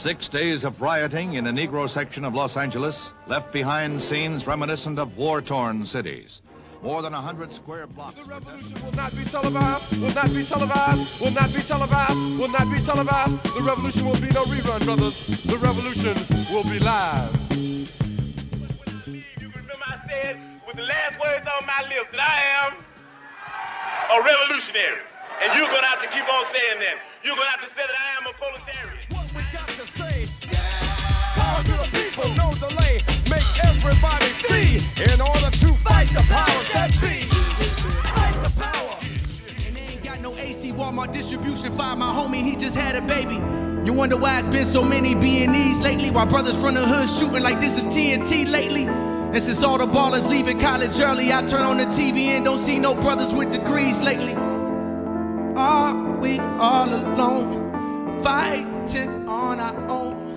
Six days of rioting in a Negro section of Los Angeles left behind scenes reminiscent of war-torn cities. More than a 100 square blocks. The revolution will not be televised, will not be televised, will not be televised, will not be televised. The revolution will be no rerun, brothers. The revolution will be live. You remember I said with the last words on my lips that I am a revolutionary. And you're gonna have to keep on saying that. You're gonna have to say that I am a proletarian. In order to fight the powers that be. Fight the power. And they ain't got no AC Walmart distribution. Find my homie, he just had a baby. You wonder why it's been so many B&Es lately? Why brothers from the hood shooting like this is TNT lately? And since all the ballers leaving college early, I turn on the TV and don't see no brothers with degrees lately. Are we all alone, fighting on our own?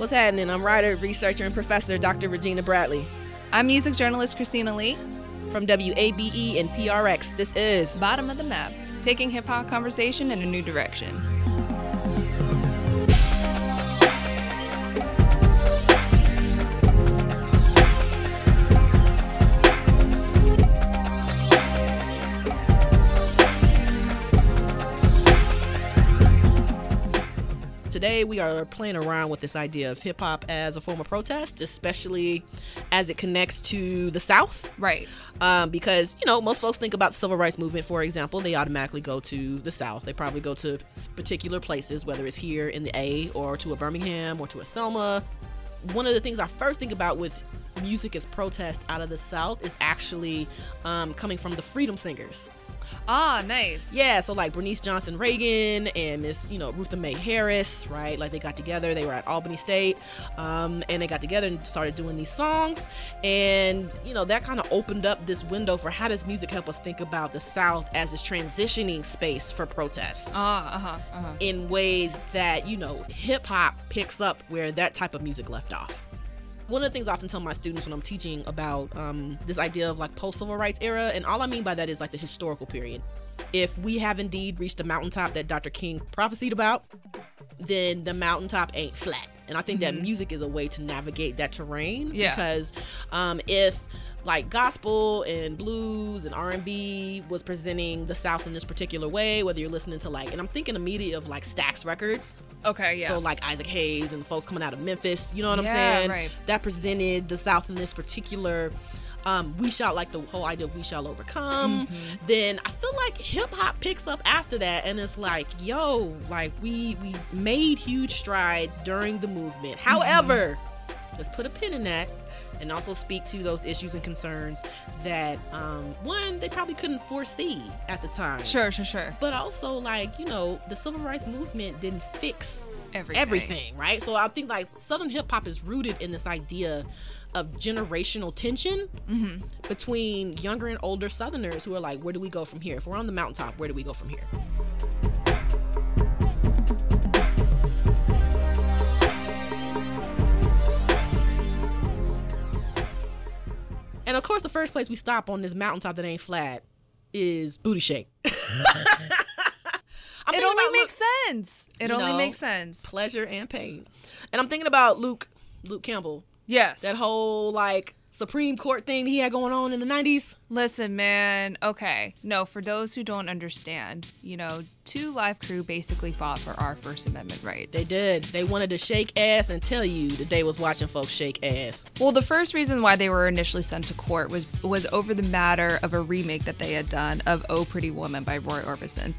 What's happening? I'm writer, researcher, and professor Dr. Regina Bradley I'm music journalist Christina Lee, from WABE and PRX. This is bottom of the map, taking hip hop conversation in a new direction. Today, we are playing around with this idea of hip hop as a form of protest, especially as it connects to the South. Right. Um, because, you know, most folks think about the civil rights movement, for example, they automatically go to the South. They probably go to particular places, whether it's here in the A or to a Birmingham or to a Selma. One of the things I first think about with music as protest out of the South is actually um, coming from the Freedom Singers. Ah, nice. Yeah, so like Bernice Johnson Reagan and Miss, you know, Rutha Mae Harris, right? Like they got together, they were at Albany State, um, and they got together and started doing these songs. And, you know, that kind of opened up this window for how does music help us think about the South as this transitioning space for protest Ah, uh huh, uh huh. in ways that, you know, hip hop picks up where that type of music left off. One of the things I often tell my students when I'm teaching about um, this idea of like post civil rights era, and all I mean by that is like the historical period. If we have indeed reached the mountaintop that Dr. King prophesied about, then the mountaintop ain't flat. And I think that music is a way to navigate that terrain Yeah. because um, if like gospel and blues and R&B was presenting the South in this particular way, whether you're listening to like, and I'm thinking immediately of like Stax Records, Okay, yeah. so like Isaac Hayes and folks coming out of Memphis, you know what I'm Yeah, saying? right. That presented the South in this particular um, we shall like the whole idea of we shall overcome. Mm-hmm. Then I feel like hip hop picks up after that, and it's like, yo, like we we made huge strides during the movement. Mm-hmm. However, let's put a pin in that. And also speak to those issues and concerns that um, one they probably couldn't foresee at the time. sure, sure, sure. But also, like you know, the civil rights movement didn't fix Everything. everything, right? So I think like Southern hip hop is rooted in this idea of generational tension Mm-hmm. between younger and older Southerners who are like, where do we go from here? If we're on the mountaintop, where do we go from here? And of course, the first place we stop on this mountaintop that ain't flat is Booty Shake. It only about makes sense. It only know, makes sense. pleasure and pain. And I'm thinking about Luke, Luke Campbell, Yes. that whole like Supreme Court thing he had going on in the 90s. Listen, man. Okay. No, for those who don't understand, you know, Two Live Crew basically fought for our First Amendment rights. They did. They wanted to shake ass and tell you that they was watching folks shake ass. Well, the first reason why they were initially sent to court was was over the matter of a remake that they had done of "Oh Pretty Woman" by Roy Orbison.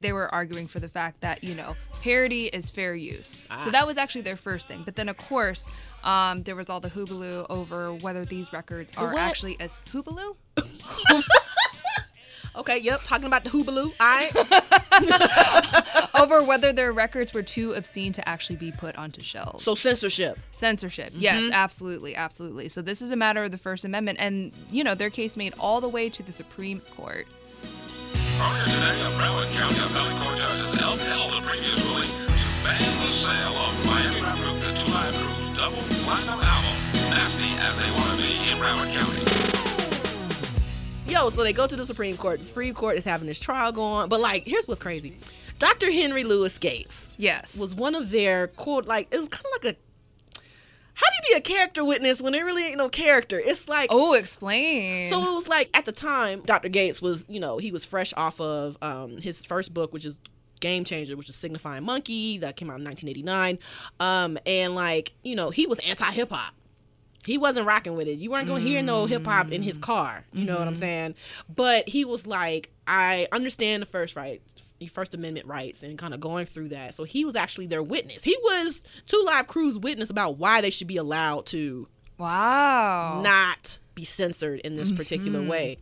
They were arguing for the fact that you know parody is fair use. Ah. So that was actually their first thing. But then of course, um, there was all the hoobaloo over whether these records are what? actually as hoobaloo. Okay, yep, talking about the Hoobaloo. I over whether their records were too obscene to actually be put onto shelves. so censorship. Censorship. Yes, absolutely, absolutely. So this is a matter of the First Amendment, and you know their case made all the way to the Supreme Court. Earlier today, a Broward County appellate court judges upheld the previous ruling to ban the sale of Miami rap group The Two Live Crew's double platinum album, Nasty as They Wanna Be in Broward County. Yo, so they go to the Supreme Court. The Supreme Court is having this trial going. But like, here's what's crazy. Dr. Henry Lewis Gates Yes. was one of their quote like it was kind of like a how do you be a character witness when there really ain't no character? It's like oh, explain. So it was like at the time, Dr. Gates was, you know, he was fresh off of um, his first book, which is Game Changer, which is Signifying Monkey, that came out in 1989. Um, and like, you know, he was anti hip hop. He wasn't rocking with it. You weren't gonna hear no hip hop in his car. You know what I'm saying? But he was like, I understand the first rights, First Amendment rights, and kind of going through that. So he was actually their witness. He was Two Live Crew's witness about why they should be allowed to wow. not be censored in this particular mm-hmm. way.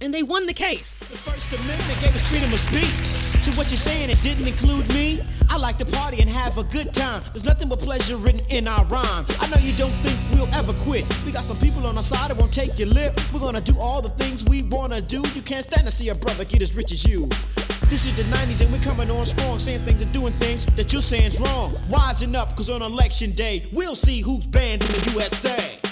And they won the case. The First Amendment gave us freedom of speech. So what you're saying, it didn't include me? I like to party and have a good time. There's nothing but pleasure written in our rhyme. I know you don't think we'll ever quit. We got some people on our side that won't take your lip. We're gonna do all the things we wanna do. You can't stand to see a brother get as rich as you. This is the 90s and we're coming on strong, saying things and doing things that you're saying's wrong. Wising up, cause on election day, we'll see who's banned in the USA.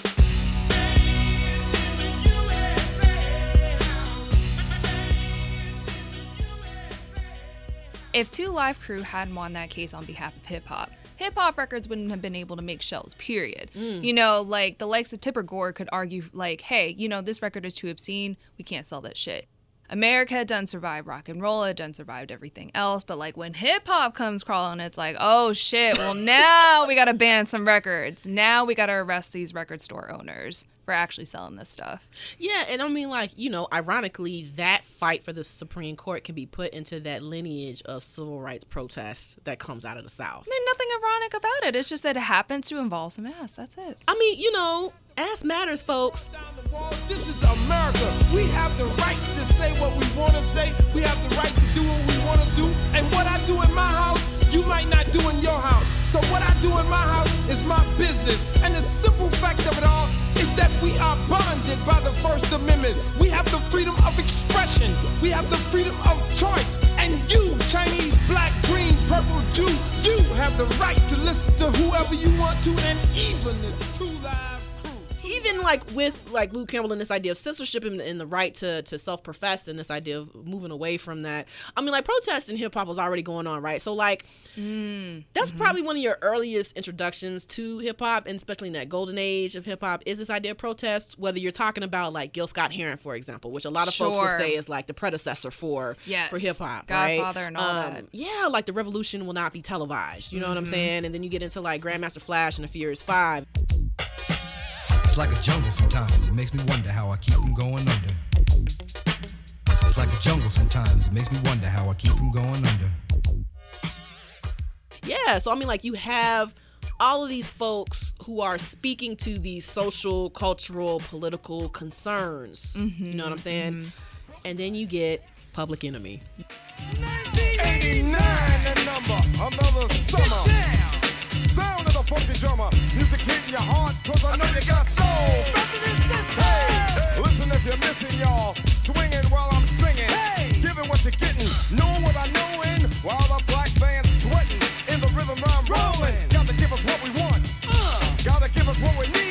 If Two Live Crew hadn't won that case on behalf of hip hop, hip hop records wouldn't have been able to make shelves, period. Mm. You know, like the likes of Tipper Gore could argue, like, hey, you know, this record is too obscene, we can't sell that shit. America had done survive rock and roll, had done survived everything else, but like when hip hop comes crawling, it's like, oh shit, well now we gotta ban some records. Now we gotta arrest these record store owners for actually selling this stuff. Yeah, and I mean, like, you know, ironically, that fight for the Supreme Court can be put into that lineage of civil rights protests that comes out of the South. I mean, nothing ironic about it. It's just that it happens to involve some ass. That's it. I mean, you know, ass matters, folks. down the wall. This is America. We have the right to say what we want to say. We have the right to do what we want to do. And what I do in my house, you might not do in your house. So what I do in my house is my business. And the simple fact of it all is that we are bonded by the First Amendment. We have the freedom of expression. We have the freedom of choice. And you, Chinese, black, green, purple, Jew, you have the right to listen to whoever you want to, and even live crew. Even like with like Luke Campbell and this idea of censorship and, and the right to, to self profess and this idea of moving away from that. I mean, like protest in hip hop was already going on, right? So like mm. that's mm-hmm. probably one of your earliest introductions to hip hop, and especially in that golden age of hip hop, is this idea of protest. Whether you're talking about like Gil Scott Heron, for example, which a lot of folks would say is like the predecessor for Yes. for hip hop, Godfather right? and all Um, that. Yeah, like the revolution will not be televised. You know what I'm mm-hmm. saying? And then you get into like Grandmaster Flash and the Furious Five. It's like a jungle sometimes. It makes me wonder how I keep from going under. It's like a jungle sometimes. It makes me wonder how I keep from going under. Yeah, so I mean, like you have all of these folks who are speaking to these social, cultural, political concerns. Mm-hmm, you know what I'm saying? Mm-hmm. And then you get Public Enemy. 89 the number, another summer. Sound of the funky drummer. Music hitting your heart, cause I know you got soul. Hey, listen if you're missing, y'all. Swinging while I'm singing. Giving what you're getting. Knowing what I know in. While the black band's sweating. In the rhythm I'm rolling. Gotta give us what we want. Gotta give us what we need.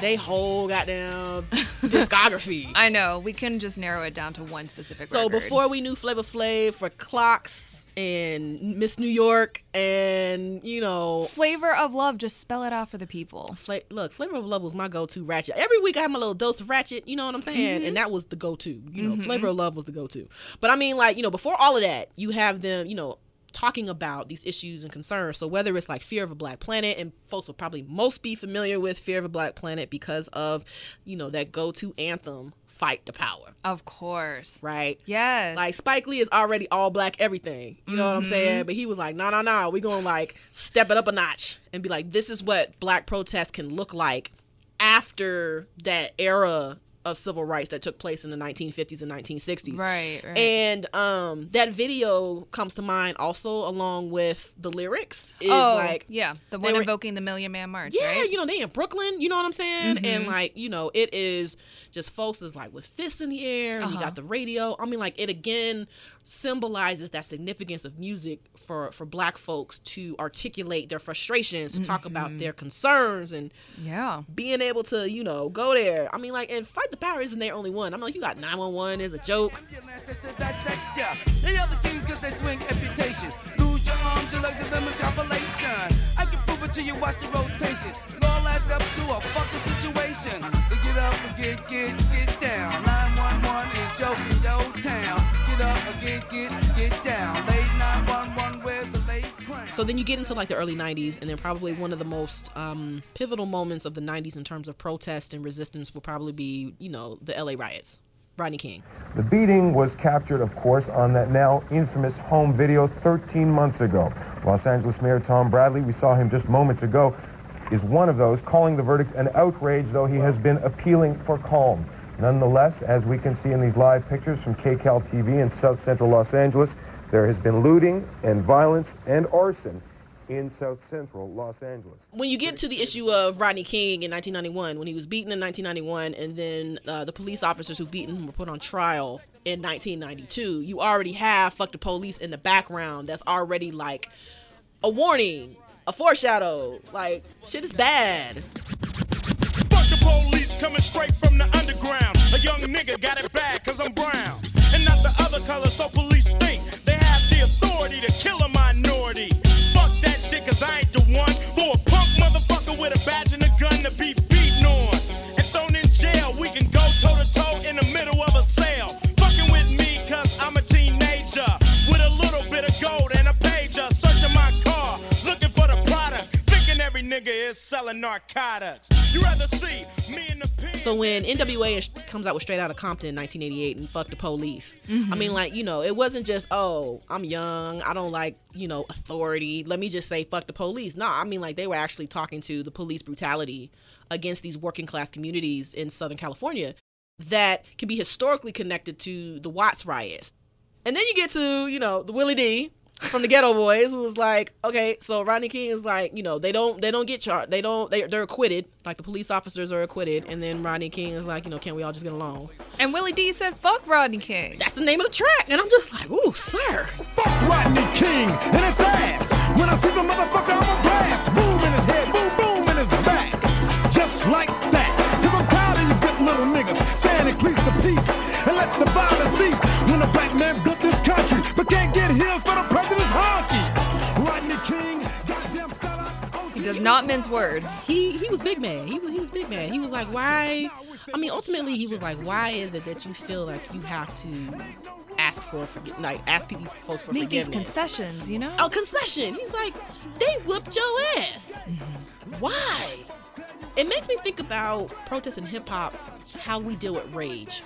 They whole goddamn discography. I know we couldn't just narrow it down to one specific. So record. before we knew Flavor Flav for Clocks and Miss New York and you know Flavor of Love, just spell it out for the people. Fla- look, Flavor of Love was my go-to ratchet. Every week I had my little dose of ratchet, you know what I'm saying? Mm-hmm. And that was the go-to. You know, Flavor mm-hmm. of Love was the go-to. But I mean, like, you know, before all of that, you have them, you know, talking about these issues and concerns. So whether it's like Fear of a Black Planet, and folks will probably most be familiar with Fear of a Black Planet because of, you know, that go-to anthem fight the power, Of course. right? Yes. Like Spike Lee is already all black everything. You know what I'm Mm-hmm. saying? But he was like, no, no, no. we're gonna like step it up a notch and be like, this is what black protest can look like after that era of civil rights that took place in the 1950s and 1960s. Right, right. And um, that video comes to mind also along with the lyrics. Is oh, like yeah, the one were- invoking the Million Man March, yeah, right? you know, they in Brooklyn, you know what I'm saying? Mm-hmm. And like, you know, it is just folks is like with fists in the air and you Uh-huh. got the radio. I mean, like it again symbolizes that significance of music for for black folks to articulate their frustrations, to talk Mm-hmm. about their concerns and yeah. being able to, you know, go there. I mean, like, and Fight the Power isn't their only one. I'm like, you got 911 is a joke. ambulance just to dissect ya. They other kings cause they swing amputation. Lose your arms, your legs, and them is. I can prove it to you, watch the rotation. It all adds up to a fucking situation. So get up and get, get, get down. 911 is joking your town. Get up and get, get, get down. So then you get into like the early 90s, and then probably one of the most um, pivotal moments of the 90s in terms of protest and resistance will probably be, you know, the LA riots. Rodney King. The beating was captured, of course, on that now infamous home video 13 months ago. Los Angeles Mayor Tom Bradley, we saw him just moments ago, is one of those calling the verdict an outrage, though he has been appealing for calm. Nonetheless, as we can see in these live pictures from KCAL TV in South Central Los Angeles, there has been looting and violence and arson in South Central Los Angeles. When you get to the issue of Rodney King in 1991, when he was beaten in 1991, and then uh, the police officers who beat him were put on trial in 1992, you already have Fuck the Police in the background that's already like a warning, a foreshadow. Like, shit is bad. Fuck the police coming straight from the underground. A young nigga got it bad cause I'm brown. And not the other color, so police think they have the to kill a minority. Fuck that shit cause I ain't the one for a punk motherfucker with a badge and a gun to be beaten on. And thrown in jail, we can go toe to toe in the middle of a sale. Fucking with me cause I'm a teenager. With a little bit of gold and a pager. Searching my car, looking for the product. Thinking every nigga is selling narcotics. You rather see me in the pen. So when NWA comes out with Straight Outta Compton in 1988 and Fuck the Police, I mean, mm-hmm. like, you know, it wasn't just, oh, I'm young, I don't like, you know, authority, let me just say fuck the police. No, I mean, like, they were actually talking to the police brutality against these working class communities in Southern California that can be historically connected to the Watts riots. And then you get to, you know, the Willie D from the Ghetto Boys who was like, okay, so Rodney King is like, you know, they don't they don't get charged. They don't they they're acquitted. Like the police officers are acquitted and then Rodney King is like, you know, can we all just get along? And Willie D said, "Fuck Rodney King." That's the name of the track. And I'm just like, ooh, sir. Fuck Rodney King and his ass. When I see the motherfucker, I'ma blast. Boom in his head, boom, boom in his back. Just like that. Cause I'm tired of you good little niggas saying increase the peace and let the violence cease. When a black man built this country, but can't get healed for the He does not mince words. He he was big man. He was he was big man. He was like, why? I mean, ultimately, he was like, why is it that you feel like you have to ask for like ask these folks for Make these concessions, you know? a concession. He's like, they whooped your ass. Mm-hmm. Why? It makes me think about protest in hip hop, how we deal with rage,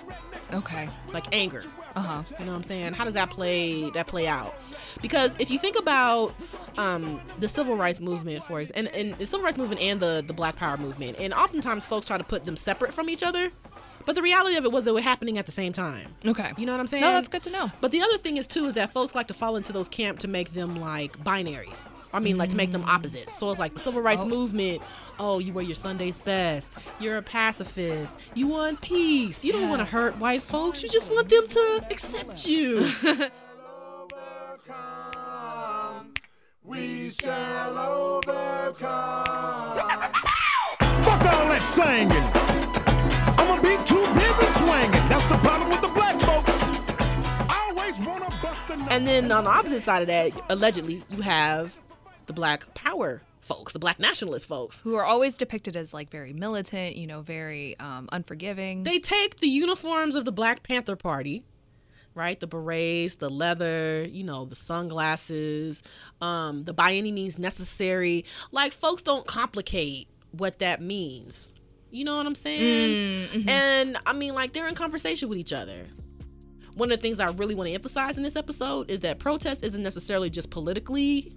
Okay. like anger. Uh huh. You know what I'm saying? How does that play that play out? Because if you think about um, the civil rights movement, for example, and, and the civil rights movement and the the Black Power movement, and oftentimes folks try to put them separate from each other, but the reality of it was they were happening at the same time. Okay. You know what I'm saying? No, that's good to know. But the other thing is too is that folks like to fall into those camp to make them like binaries. I mean, like to make them opposites. So it's like the civil rights Oh. movement. Oh, you wear your Sunday's best. You're a pacifist. You want peace. You don't want to hurt white folks. You just want them to accept you. We shall overcome. Fuck all that singing. I'ma be too busy swinging. That's the problem with the black folks. Always wanna bust a. And then on the opposite side of that, allegedly, you have the Black Power folks, the Black nationalist folks. Who are always depicted as like very militant, you know, very um, unforgiving. They take the uniforms of the Black Panther Party, right? The berets, the leather, you know, the sunglasses, um, the by any means necessary. Like, folks don't complicate what that means. You know what I'm saying? Mm, mhm. And I mean, like they're in conversation with each other. One of the things I really want to emphasize in this episode is that protest isn't necessarily just politically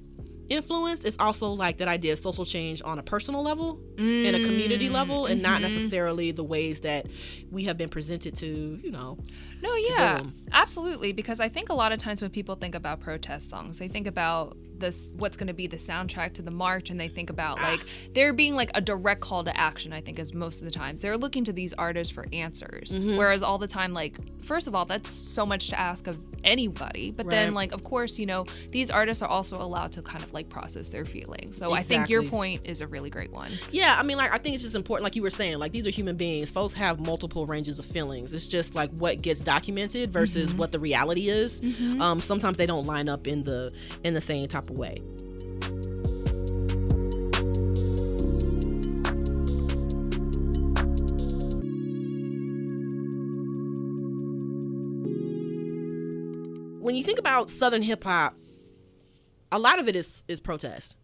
influenced. It's also like that idea of social change on a personal level and a community level, and not mhm. necessarily the ways that we have been presented to, you know. No, yeah, absolutely. Because I think a lot of times when people think about protest songs, they think about this what's going to be the soundtrack to the march, and they think about like there being like a direct call to action. I think is most of the times they're looking to these artists for answers. Mhm. Whereas all the time, like first of all, that's so much to ask of anybody. But then, like of course, you know these artists are also allowed to kind of like process their feelings. So I think your point is a really great one. Yeah, I mean, like, I think it's just important, like you were saying, like, these are human beings. Folks have multiple ranges of feelings. It's just like what gets documented versus Mhm. what the reality is. Mhm. Um, sometimes they don't line up in the in the same type of way. When you think about Southern hip hop, a lot of it is is protest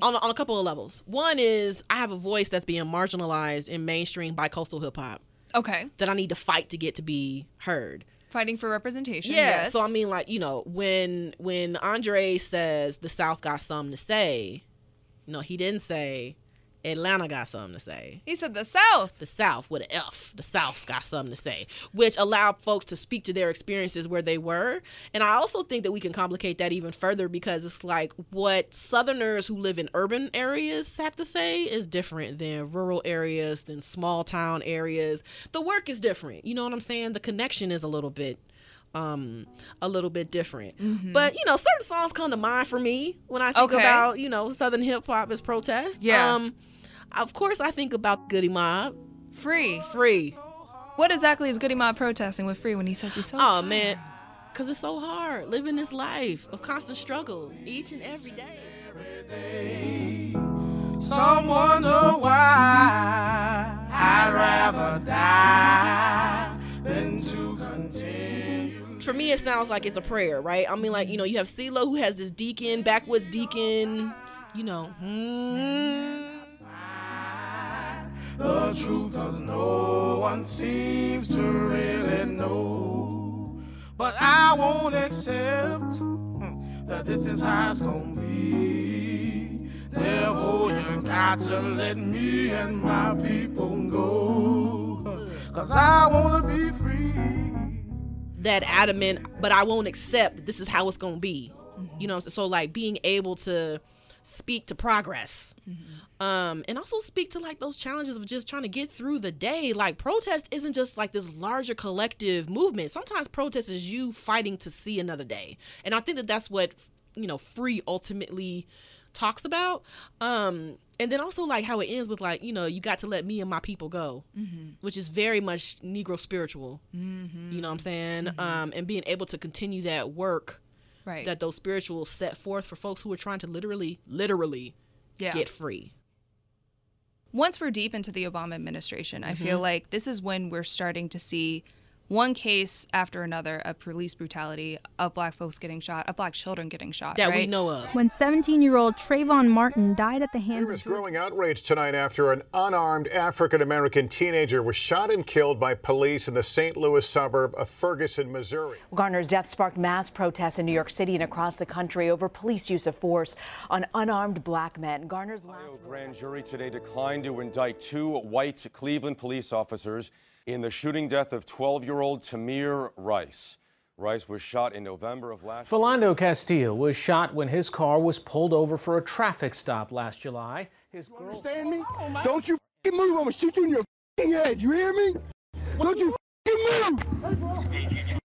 on a, on a couple of levels. One is I have a voice that's being marginalized in mainstream bicoastal hip hop Okay, that I need to fight to get to be heard. Fighting for representation. Yeah. yes. So I mean, like you know, when when Andre says the South got something to say, you know, he didn't say Atlanta got something to say. he said the South. The South with an F. The South got something to say, which allowed folks to speak to their experiences where they were. And I also think that we can complicate that even further because it's like what Southerners who live in urban areas have to say is different than rural areas, than small town areas. The work is different. You know what I'm saying? The connection is a little bit um a little bit different Mhm. but you know certain songs come to mind for me when i think Okay. about you know southern hip-hop as protest Yeah. um of course i think about goody mob Free. free What exactly is Goody Mob protesting with Free when he says he's so oh man because it's so hard living this life of constant struggle each and every day Some wonder why I'd rather die than to continue. For me it sounds like it's a prayer right i mean like you know you have CeeLo who has this deacon backwoods deacon you know hmm. the truth, cause no one seems to really know. But I won't accept hmm, that this is how it's gonna be. Devil, you got to let me and my people go. Cause I wanna be free. That adamant, but I won't accept this is how it's gonna be. You know, so like being able to speak to progress, um, and also speak to like those challenges of just trying to get through the day. Like protest isn't just like this larger collective movement. Sometimes protest is you fighting to see another day, and I think that that's what you know free ultimately talks about. Um, and then also like how it ends with like you know you got to let me and my people go, Mhm. which is very much Negro spiritual. Mhm. You know what I'm saying? Um, and being able to continue that work Right. that those spirituals set forth for folks who are trying to literally, literally Yeah. get free. once we're deep into the Obama administration, I feel Mhm. like this is when we're starting to see one case after another of police brutality, of black folks getting shot, of black children getting shot. That we know of. When 17 year old Trayvon Martin died at the hands There of is growing outrage tonight after an unarmed African American teenager was shot and killed by police in the St. Louis suburb of Ferguson, Missouri. Garner's death sparked mass protests in New York City and across the country over police use of force on unarmed black men. Garner's last grand jury today declined to indict two white Cleveland police officers in the shooting death of 12 year old Tamir Rice. Rice was shot in November of last year. Philando Castile was shot when his car was pulled over for a traffic stop last July. His girl- Understand me? Oh, Don't you f***ing move. I'm gonna shoot you in your f***ing head. You hear me? Don't you f***ing move.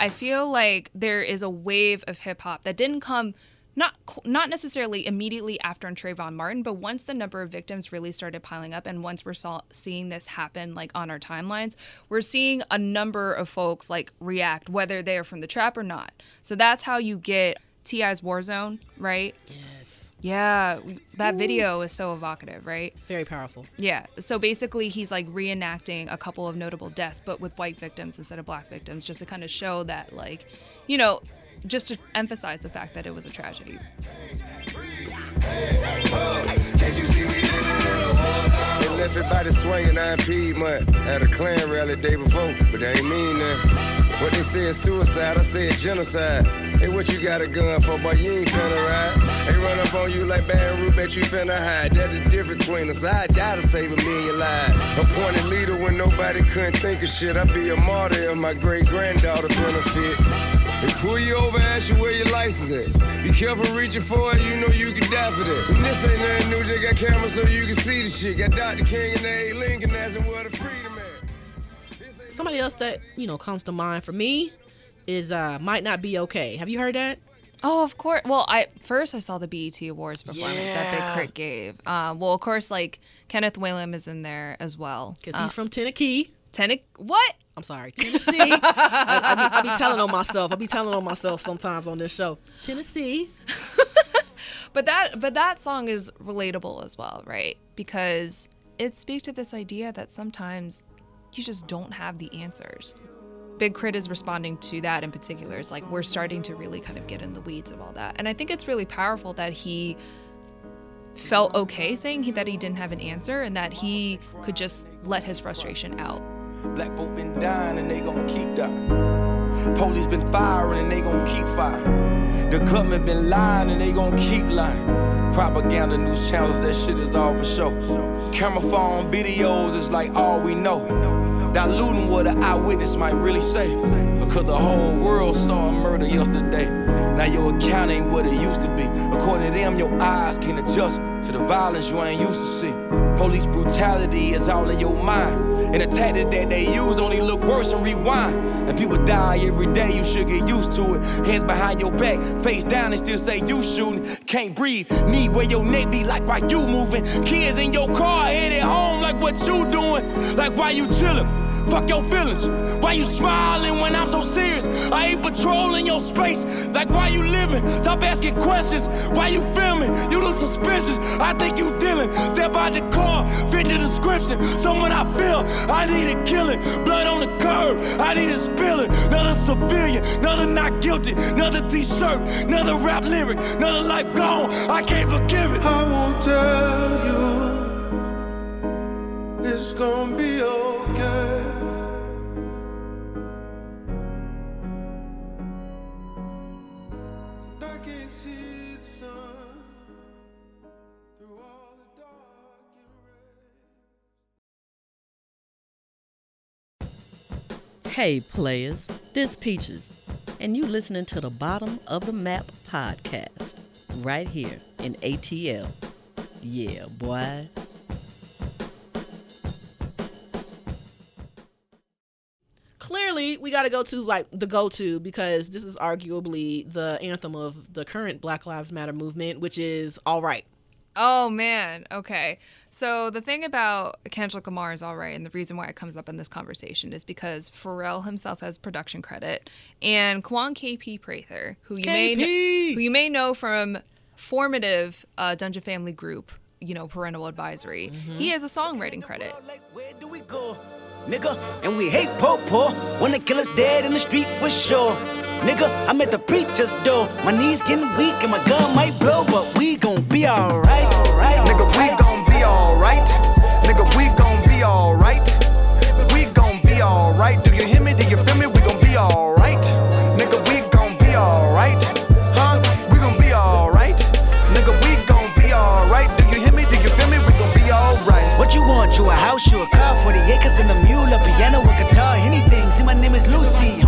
I feel like there is a wave of hip hop that didn't come not not necessarily immediately after Trayvon Martin, but once the number of victims really started piling up, and once we're saw, seeing this happen like on our timelines, we're seeing a number of folks like react, whether they are from the trap or not. So that's how you get Ti's Warzone, right? Yes. Yeah, that video is so evocative, right? Very powerful. Yeah. So basically, he's like reenacting a couple of notable deaths, but with white victims instead of black victims, just to kind of show that, like, you know, just to emphasize the fact that it was a tragedy. Everybody swinging on Piedmont. Had a rally day before, but they ain't mean that. What they say is suicide, I say it's genocide. Hey, what you got a gun for? You ain't finna ride. They run up on you like bet you finna hide. The difference between us. I die to save a million lives. Appointed leader when nobody couldn't think of shit. I'd be a martyr if my great granddaughter benefit. They pull you over, ask you where your license at. Be careful reaching for it, you know you can die for that. And this ain't nothing new, just got cameras so you can see the shit. Got Dr. King and A. Lincoln asking where the freedom at. Somebody else that you know comes to mind for me is uh might not be okay. Have you heard that? Oh, of course. Well, I first I saw the BET Awards performance that Big Crit gave. Um, well, of course, like Kenneth Whalum is in there as well Because he's from Tennessee. Tennessee. What? I'm sorry, Tennessee. I, I, be, I be telling on myself. I be telling on myself sometimes on this show. Tennessee. But that but that song is relatable as well, right? Because it speaks to this idea that sometimes you just don't have the answers. Big Crit is responding to that in particular. It's like we're starting to really kind of get in the weeds of all that. And I think it's really powerful that he felt okay saying he, that he didn't have an answer and that he could just let his frustration out. Black folk been dying and they gon' keep dying. Police been firing and they gon' keep firing. The government been lying and they gon' keep lying. Propaganda news channels, that shit is all for show. Camera phone videos is like all we know. Diluting what an eyewitness might really say. Because the whole world saw a murder yesterday. Now your account ain't what it used to be. According to them, your eyes can't adjust to the violence you ain't used to see. Police brutality is all in your mind. And the tactics that they use only look worse and rewind. And people die every day, you should get used to it. Hands behind your back, face down and still say you shooting. Can't breathe, need where your neck be like why you moving. Kids in your car, headed home like what you doing. Like why you chillin'? Fuck your feelings. Why you smiling when I'm so serious? I ain't patrolling your space. Like why you living? Stop asking questions. Why you filming? You look suspicious. I think you dealing. Step out the car, fit the description. Someone I feel. I need to kill it. Blood on the curb. I need to spill it. Another civilian. Another not guilty. Another t-shirt. Another rap lyric. Another life gone. I can't forgive it. I won't tell you it's gonna be okay. Hey, players, this Peaches, and you listening to the Bottom of the Map podcast right here in ATL. Yeah, boy. Clearly, we got to go to like the go-to because this is arguably the anthem of the current Black Lives Matter movement, which is "All Right." Oh man, okay. So the thing about Kendrick Lamar is all right, and the reason why it comes up in this conversation is because Pharrell himself has production credit, and Kwan KP Prather, who you may KP! who you may know from formative uh, Dungeon Family Group, you know, Parental Advisory, he has a songwriting credit. nigga, and we hate po po. Wanna kill us dead in the street for sure. Nigga, I'm at the preacher's door. My knees getting weak and my gun might blow, but we gon' be alright. Right, Nigga, we gon' be alright. Nigga, we gon' be alright. We gon' be alright. Do you hear me? Do you feel me? We gon' be alright. Nigga, we gon' be alright. Huh? We gon' be alright. Nigga, we gon' be alright. Do you hear me? Do you feel me? We gon' be alright. What you want? You a house, you a car, 40 acres and a mule, a piano, a guitar, anything. See, my name is Lucy, I'm your dog.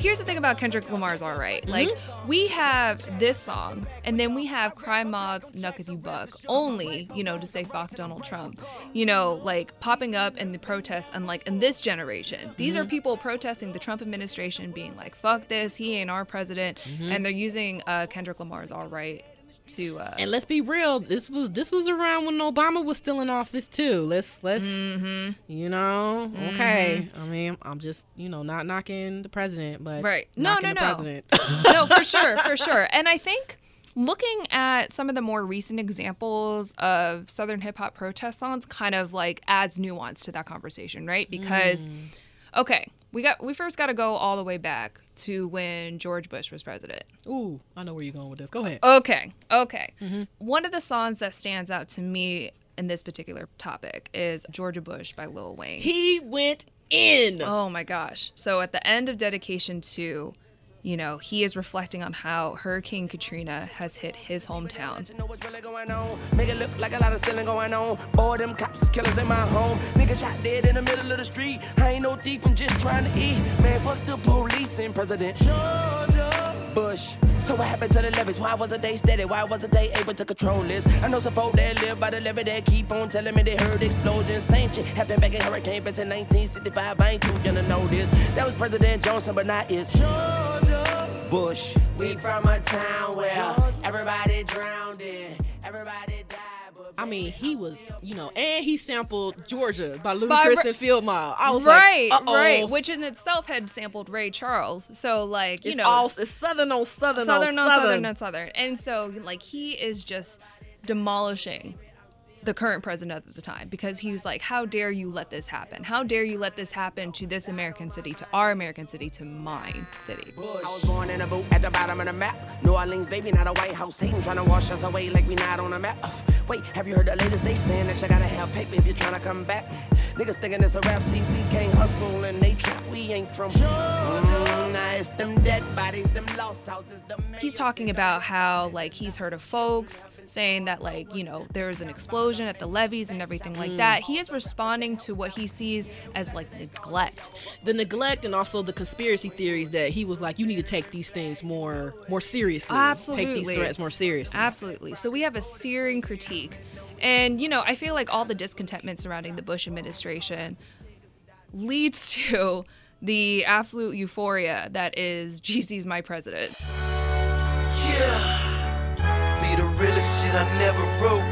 Here's the thing about Kendrick Lamar's All Right. Like, we have this song, and then we have Crime Mob's If You Buck, only, you know, to say fuck Donald Trump. You know, like popping up in the protests, and like in this generation, these are Mhm. people protesting the Trump administration, being like, fuck this, he ain't our president. Mhm. And they're using uh, Kendrick Lamar's All Right to. Uh, And let's be real, this was this was around when Obama was still in office too. Let's let's Mm-hmm. you know, okay. I mean, I'm just you know not knocking the president, but Right. No, no, the no. president. no, for sure, for sure. And I think looking at some of the more recent examples of Southern hip hop protest songs kind of like adds nuance to that conversation, right? Because, Mm. okay, we got we first got to go all the way back to when George Bush was president. Ooh, I know where you're going with this. Go ahead. Okay, okay. Mm-hmm. One of the songs that stands out to me in this particular topic is Georgia Bush by Lil Wayne. He went in. Oh my gosh. So at the end of Dedication 2, you know, he is reflecting on how Hurricane Katrina has hit his hometown. Make it look like a lot of stealing going on. Boy, them cops is killers in my home. Nigga shot dead in the middle of the street. I ain't no thief, I'm just trying to eat. Man, fuck the police and President Bush. So what happened to the levees? Why wasn't they steady? Why wasn't they able to control this? I know some folk that live by the levee that keep on telling me they heard explosions. Same shit happened back in Hurricane Basin 1965. I ain't too young to know this. That was President Johnson, but not it's Bush. We from a town where everybody drowned in. Everybody. I mean, he was, you know, and he sampled Georgia by Ludacris By and Field Mile. I was right, like, right, which in itself had sampled Ray Charles. So like, you It's know, all it's southern on southern, southern on southern on southern, and so like he is just demolishing the current president at the time because he was like, "How dare you let this happen? How dare you let this happen to this American city, to our American city, to mine city?" I was born in a boot at the bottom of the map. New Orleans, baby, not a White House hating, trying to wash us away like we not on the map. Ugh, wait, have you heard the latest? They saying that you gotta have paper if you're trying to come back. Niggas thinking it's a rap, see, we can't hustle and they trap, we ain't from. Nah, it's them dead bodies, them lost houses, them. He's talking about how like he's heard of folks saying that like you know there was an explosion at the levees and everything like Mm. that. He is responding to what he sees as like neglect. The neglect and also the conspiracy theories that he was like, you need to take these things more more seriously. Absolutely. Take these threats more seriously. Absolutely. So we have a searing critique. And, you know, I feel like all the discontentment surrounding the Bush administration leads to the absolute euphoria that is GC's My President. Be the realest shit I never wrote.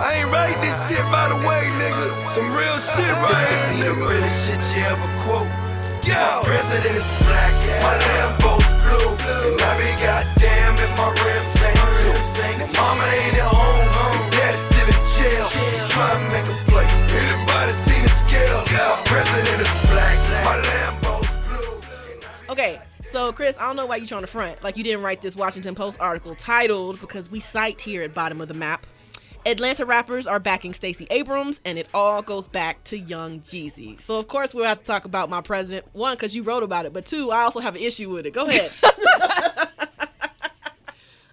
I ain't writing this shit by the way, nigga. Some real shit right here. Be the realest shit you ever quote. My president is black, my Lambo's blue, and I be goddamn if my rims ain't too. See, mama ain't at home, trying to make a play. Anybody seen the scale? My president is black, my Lambo's Okay, so Chris, I don't know why you're trying to front. Like you didn't write this Washington Post article titled because we cite here at bottom of the map. Atlanta rappers are backing Stacey Abrams, and it all goes back to Young Jeezy. So of course we'll have to talk about my president. One, because you wrote about it, but two, I also have an issue with it. Go ahead.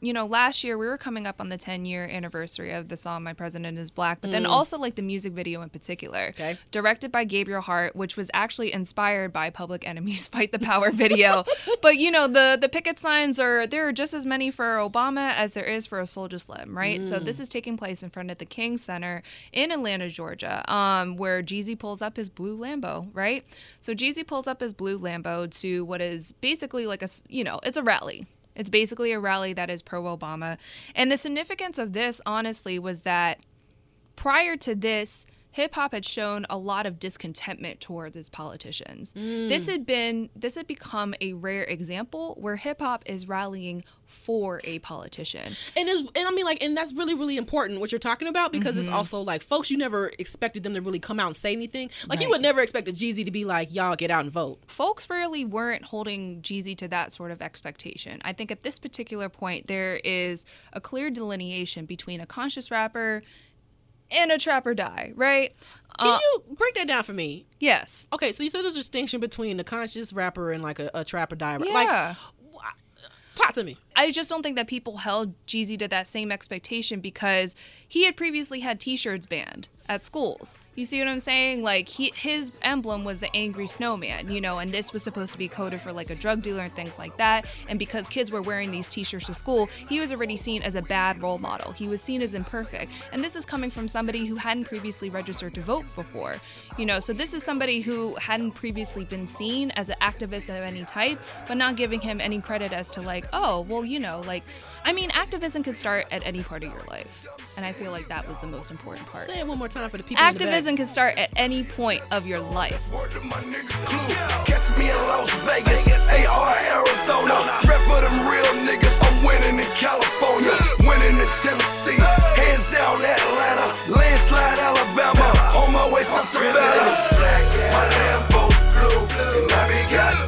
You know, last year we were coming up on the 10 year anniversary of the song My President is Black, but then Mm. also like the music video in particular. Okay. Directed by Gabriel Hart, which was actually inspired by Public Enemy's Fight the Power video. but you know, the the picket signs are there are just as many for Obama as there is for a Soldier Slim, right? So Mm. this is taking place in front of the King Center in Atlanta, Georgia, um, where Jeezy pulls up his blue Lambo, right? So Jeezy pulls up his blue Lambo to what is basically like a, you know, it's a rally. It's basically a rally that is pro Obama. And the significance of this, honestly, was that prior to this, hip hop had shown a lot of discontentment towards its politicians. Mm. This had been this had become a rare example where hip hop is rallying for a politician. and is and I mean like and that's really really important what you're talking about because it's Mhm. also like folks you never expected them to really come out and say anything. Like you would never expect a Jeezy to be like y'all get out and vote. folks really weren't holding Jeezy to that sort of expectation. I think at this particular point, there is a clear delineation between a conscious rapper and a trap or die, right? Can Uh, you break that down for me? Yes. Okay, so you said there's a distinction between a conscious rapper and like a, a trap or die. Yeah. Like, talk to me. I just don't think that people held Jeezy to that same expectation because he had previously had T-shirts banned at schools. You see what I'm saying? Like he, his emblem was the angry snowman, you know, and this was supposed to be coded for like a drug dealer and things like that. And because kids were wearing these T-shirts to school, he was already seen as a bad role model. He was seen as imperfect, and this is coming from somebody who hadn't previously registered to vote before, you know. So this is somebody who hadn't previously been seen as an activist of any type, but not giving him any credit as to like, oh, well, you know, like, I mean, activism can start at any part of your life, and I feel like that was the most important part. Say it one more time for the people. in the. Activism can start at any point of your life. Catch me in Las Vegas, AR Arizona. Rep for them real niggas, I'm winning it California, winning in Tennessee, hands down Atlanta, landslide Alabama, on my way to Savannah. Black, my Lambo's blue, and I be goddamn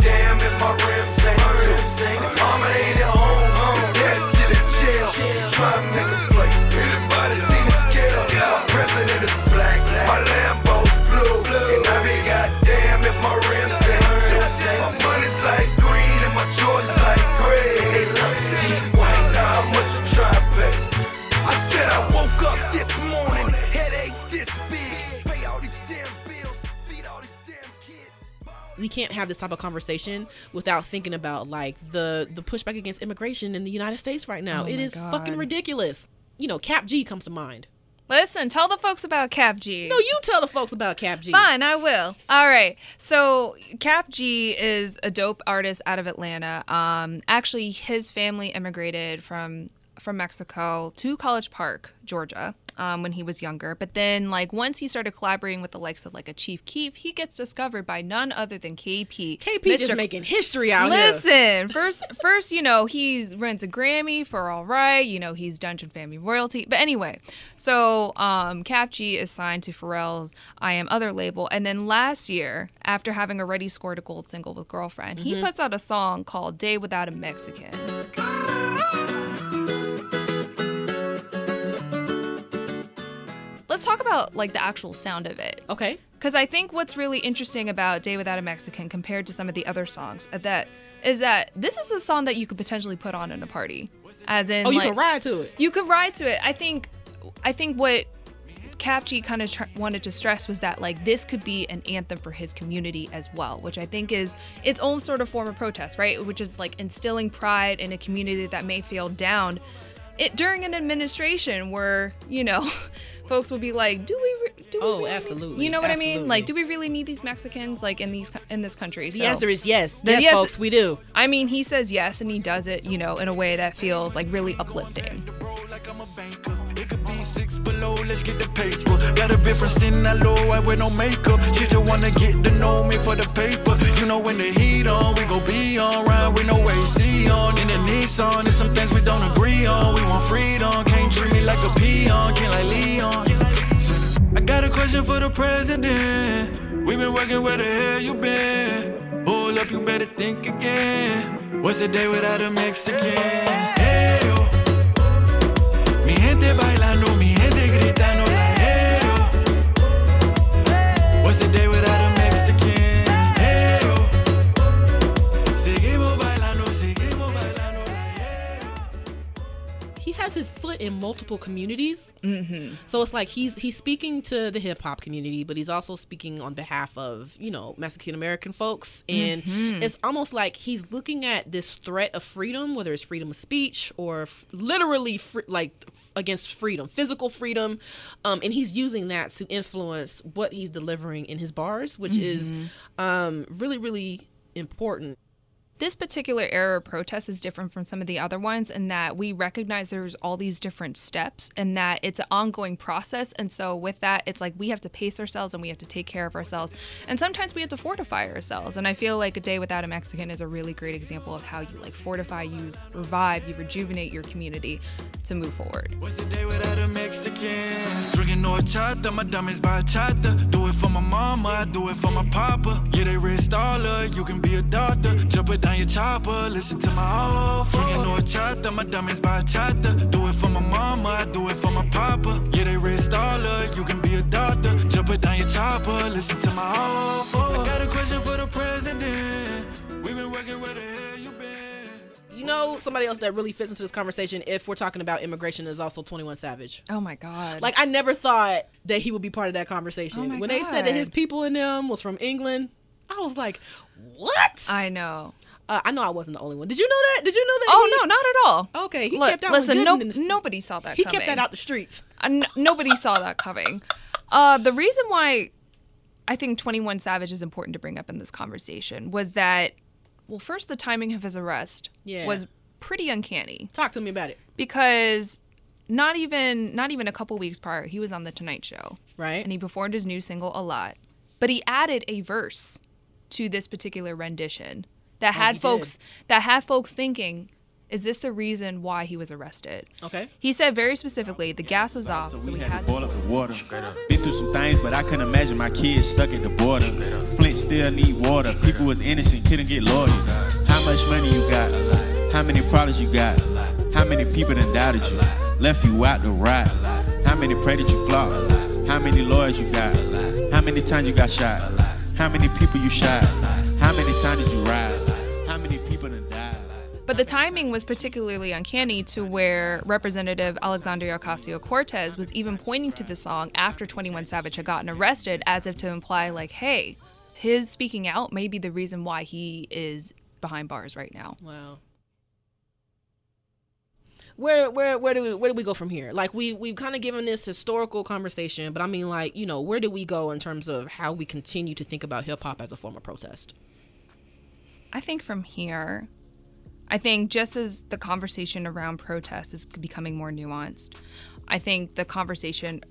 can't have this type of conversation without thinking about like the the pushback against immigration in the United States right now. Oh it my is God. fucking ridiculous. You know, Kap G comes to mind. Listen, tell the folks about Kap G. No, you tell the folks about Kap G. Fine, I will. All right. So Kap G is a dope artist out of Atlanta. Um, actually, his family immigrated from from Mexico to College Park, Georgia. Um, when he was younger, but then like once he started collaborating with the likes of like a Chief Keef, he gets discovered by none other than KP. KP just making history out here. Listen, first, first, you know, he's wins a Grammy for All Right. You know, he's Dungeon Family royalty. But anyway, so um, Kap G is signed to Pharrell's I Am Other label, and then last year, after having already scored a gold single with Girlfriend, he Mhm. puts out a song called Day Without a Mexican. Let's talk about like the actual sound of it. Okay. Because I think what's really interesting about Day Without a Mexican compared to some of the other songs uh, that is that this is a song that you could potentially put on in a party. As in Oh, you like, can ride to it. You could ride to it. I think I think what Kap G kind of tr- wanted to stress was that like this could be an anthem for his community as well, which I think is its own sort of form of protest, right? Which is like instilling pride in a community that may feel down it during an administration where you know folks would be like, do we? Re- do we Oh, really- absolutely, You know what I mean? Like, do we really need these Mexicans like in these in this country? The answer is yes. Yes, the- folks, we do. I mean, he says yes, and he does it, you know, in a way that feels like really uplifting. Get the paper. Got a bit from Sinaloa, I wear no makeup. She just wanna get to know me for the paper. You know when the heat on, we gon' be on. Ride with no AC on. In the Nissan, there's some things we don't agree on. We want freedom, can't treat me like a peon, can't like Leon. I got a question for the president. We been working where the hell you been? Hold up, you better think again. What's the day without a Mexican? Has his foot in multiple communities. Mm-hmm. So it's like he's he's speaking to the hip hop community, but he's also speaking on behalf of you know Mexican American folks, and Mhm. it's almost like he's looking at this threat of freedom, whether it's freedom of speech or f- literally fr- like f- against freedom, physical freedom, um, and he's using that to influence what he's delivering in his bars, which is Mhm. um, really really important. This particular era of protest is different from some of the other ones in that we recognize there's all these different steps and that it's an ongoing process. And so, with that, it's like we have to pace ourselves and we have to take care of ourselves. And sometimes we have to fortify ourselves. And I feel like A Day Without a Mexican is a really great example of how you like fortify, you revive, you rejuvenate your community to move forward. without a Mexican. Drinking no chata, my by chata. Do it for my mama, I do it for my papa. Yeah, they rich dollar, you can be a doctor. Jump it down your chopper, listen to my offer. Drinking no chata, my diamonds by chata. Do it for my mama, I do it for my papa. Yeah, they rich dollar, you can be a doctor. Jump it down your chopper, listen to my offer. I got a question for the president. We been working where the you been? You know, somebody else that really fits into this conversation, if we're talking about immigration, is also Twenty One Savage. Oh my God! Like I never thought that he would be part of that conversation. Oh my when they said that his people in them was from England, I was like, "What?" I know. Uh, I know I wasn't the only one. Did you know that? Did you know that? Oh he- no, not at all. Okay, he Look, kept out listen, no, in the- nobody saw that He coming. kept that out the streets. Uh, n- nobody saw that coming. Uh, the reason why I think 21 Savage is important to bring up in this conversation was that, well, first, the timing of his arrest Yeah. was pretty uncanny. Talk to me about it. Because not even not even a couple weeks prior, he was on the Tonight Show, right? And he performed his new single a lot, but he added a verse to this particular rendition that Oh, had he folks that had folks thinking Is this the reason why he was arrested? Okay. He said very specifically the gas was off, so, we had to boil up the water. Been through some things, but I couldn't imagine my kids stuck at the border. Flint still need water. People was innocent, couldn't get lawyers. How much money you got? How many problems you got? How many people done doubted you? Left you out to rot. How many prayed that you flop? How many lawyers you got? How many times you got shot? How many people you shot? How many times did you ride? But the timing was particularly uncanny to where Representative Alexandria Ocasio Cortez was even pointing to the song after 21 Savage had gotten arrested as if to imply, like, hey, his speaking out may be the reason why he is behind bars right now. Wow. Where where where do we where do we go from here? Like we we've kind of given this historical conversation, but I mean like, you know, where do we go in terms of how we continue to think about hip hop as a form of protest? I think from here, I think just as the conversation around protests is becoming more nuanced, I think the conversation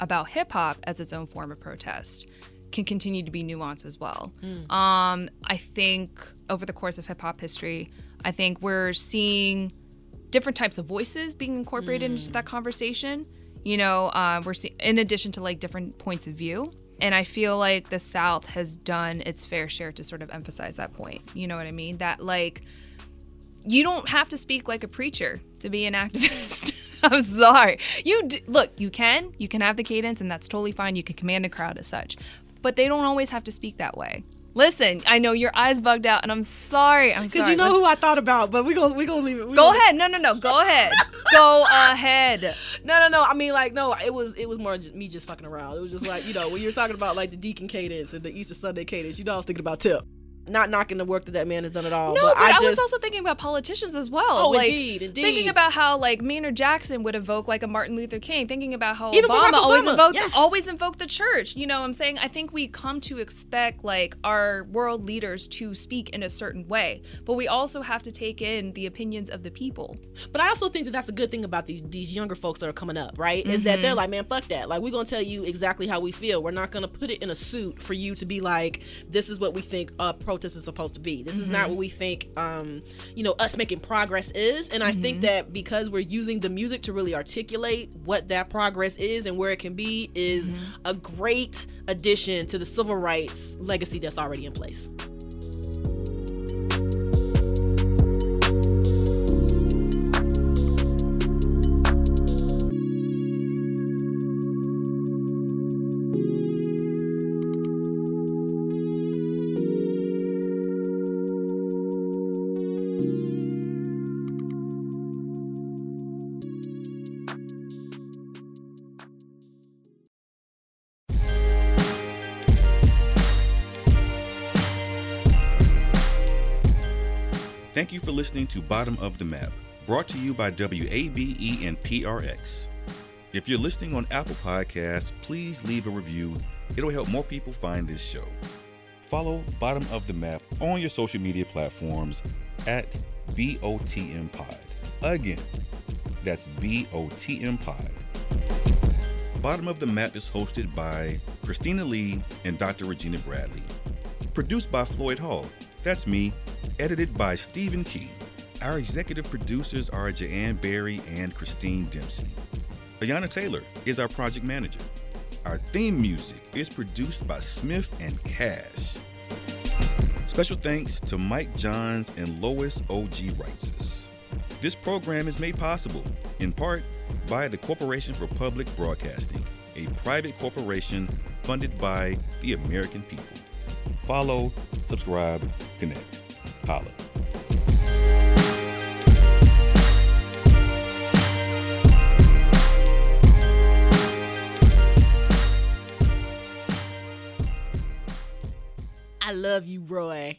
about hip hop as its own form of protest can continue to be nuanced as well. Mm. Um, I think over the course of hip hop history, I think we're seeing different types of voices being incorporated into that conversation. You know, uh, we're seeing, in addition to like different points of view. And I feel like the South has done its fair share to sort of emphasize that point. You know what I mean? That like, you don't have to speak like a preacher to be an activist. I'm sorry. You d- look, you can, you can have the cadence, and that's totally fine. You can command a crowd as such, but they don't always have to speak that way. Listen, I know your eyes bugged out, and I'm sorry. I'm sorry. Because you know who I thought about, but we gonna we gonna leave it. we Go gonna- ahead. No, no, no. Go ahead. Go ahead. No, no, no. I mean, like, no. It was it was more just me just fucking around. It was just like you know when you were talking about like the deacon cadence and the Easter Sunday cadence. You know, I was thinking about Tip. Not knocking the work that that man has done at all. No, but, but, I, just, was also thinking about politicians as well. Oh, like, indeed, indeed. Thinking about how like Maynard Jackson would evoke like a Martin Luther King. Thinking about how Obama, Barack always Obama, invoked yes. always invoked the church. You know, what I'm saying I think we come to expect like our world leaders to speak in a certain way, but we also have to take in the opinions of the people. But I also think that that's a good thing about these these younger folks that are coming up, right? Is that they're Mhm. like, man, fuck that. Like, we're gonna tell you exactly how we feel. We're not gonna put it in a suit for you to be like, this is what we think a protest is supposed to be. This is not Mhm. what we think, um, you know, us making progress is. And I think Mhm. that because we're using the music to really articulate what that progress is and where it can be, is a great addition to the civil rights legacy that's already in place. Listening to Bottom of the Map, brought to you by WABE and PRX. If you're listening on Apple Podcasts, please leave a review. It'll help more people find this show. Follow Bottom of the Map on your social media platforms at BOTM Pod. Again, that's BOTM Pod. Bottom of the Map is hosted by Christina Lee and Dr. Regina Bradley. Produced by Floyd Hall. That's me. Edited by Stephen Key. Our executive producers are Joanne Barry and Christine Dempsey. Ayana Taylor is our project manager. Our theme music is produced by Smith and Cash. Special thanks to Mike Johns and Lois O.G. Wrightses. This program is made possible, in part, by the Corporation for Public Broadcasting, a private corporation funded by the American people. Follow, subscribe, connect. Holla. I love you, Roy.